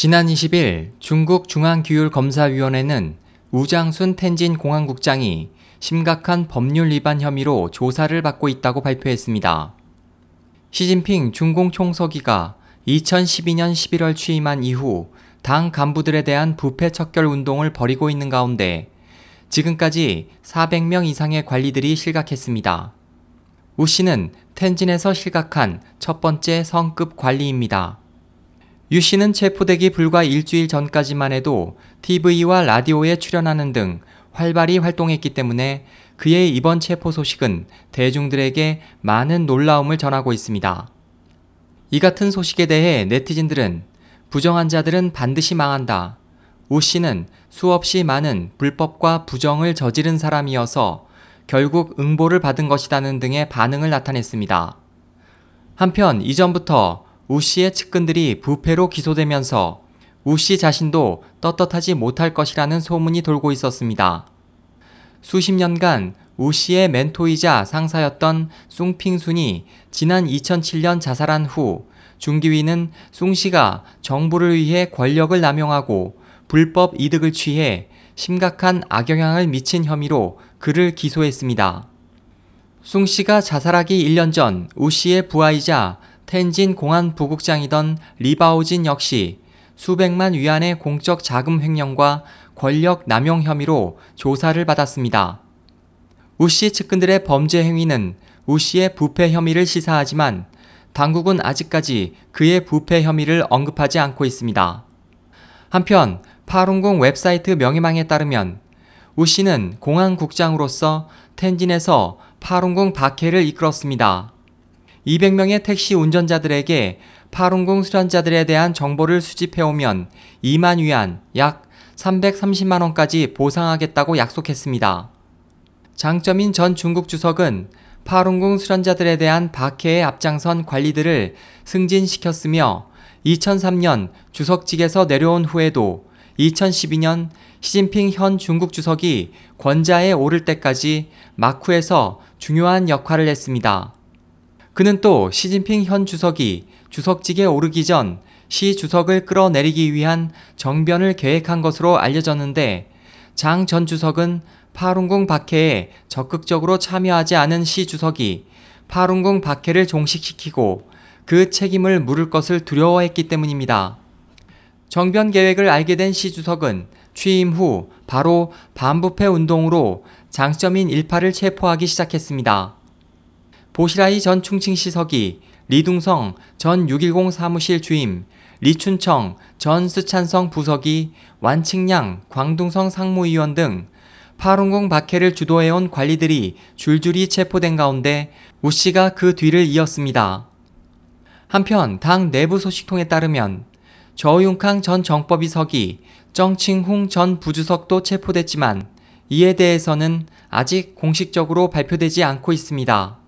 지난 20일 중국 중앙규율검사위원회는 우장순 텐진 공항국장이 심각한 법률 위반 혐의로 조사를 받고 있다고 발표했습니다. 시진핑 중공 총서기가 2012년 11월 취임한 이후 당 간부들에 대한 부패 척결 운동을 벌이고 있는 가운데 지금까지 400명 이상의 관리들이 실각했습니다. 우 씨는 텐진에서 실각한 첫 번째 성급 관리입니다. 유 씨는 체포되기 불과 일주일 전까지만 해도 TV와 라디오에 출연하는 등 활발히 활동했기 때문에 그의 이번 체포 소식은 대중들에게 많은 놀라움을 전하고 있습니다. 이 같은 소식에 대해 네티즌들은 부정한 자들은 반드시 망한다. 우 씨는 수없이 많은 불법과 부정을 저지른 사람이어서 결국 응보를 받은 것이라는 등의 반응을 나타냈습니다. 한편 이전부터 우 씨의 측근들이 부패로 기소되면서 우씨 자신도 떳떳하지 못할 것이라는 소문이 돌고 있었습니다. 수십 년간 우 씨의 멘토이자 상사였던 숭핑순이 지난 2007년 자살한 후 중기위는 숭 씨가 정부를 위해 권력을 남용하고 불법 이득을 취해 심각한 악영향을 미친 혐의로 그를 기소했습니다. 쑹 씨가 자살하기 1년 전 우 씨의 부하이자 텐진 공안 부국장이던 리바오진 역시 수백만 위안의 공적 자금 횡령과 권력 남용 혐의로 조사를 받았습니다. 우씨 측근들의 범죄 행위는 우 씨의 부패 혐의를 시사하지만 당국은 아직까지 그의 부패 혐의를 언급하지 않고 있습니다. 한편 파룬궁 웹사이트 명혜망에 따르면 우 씨는 공항국장으로서 텐진에서 파룬궁 박해를 이끌었습니다. 200명의 택시 운전자들에게 파룬궁 수련자들에 대한 정보를 수집해오면 2만 위안, 약 330만 원까지 보상하겠다고 약속했습니다. 장점인 전 중국 주석은 파룬궁 수련자들에 대한 박해에 앞장선 관리들을 승진시켰으며 2003년 주석직에서 내려온 후에도 2012년 시진핑 현 중국 주석이 권좌에 오를 때까지 마쿠에서 중요한 역할을 했습니다. 그는 또 시진핑 현 주석이 주석직에 오르기 전 시 주석을 끌어내리기 위한 정변을 계획한 것으로 알려졌는데 장 전 주석은 파룬궁 박해에 적극적으로 참여하지 않은 시 주석이 파룬궁 박해를 종식시키고 그 책임을 물을 것을 두려워했기 때문입니다. 정변 계획을 알게 된 시 주석은 취임 후 바로 반부패 운동으로 장점인 일파를 체포하기 시작했습니다. 보시라이 전 충칭시석이 리둥성 전 610 사무실 주임, 리춘청 전 스찬성 부석이 완칭량 광둥성 상무위원 등 파룬궁 박해를 주도해온 관리들이 줄줄이 체포된 가운데 우 씨가 그 뒤를 이었습니다. 한편 당 내부 소식통에 따르면 저윤캉 전 정법위석이 정칭홍 전 부주석도 체포됐지만 이에 대해서는 아직 공식적으로 발표되지 않고 있습니다.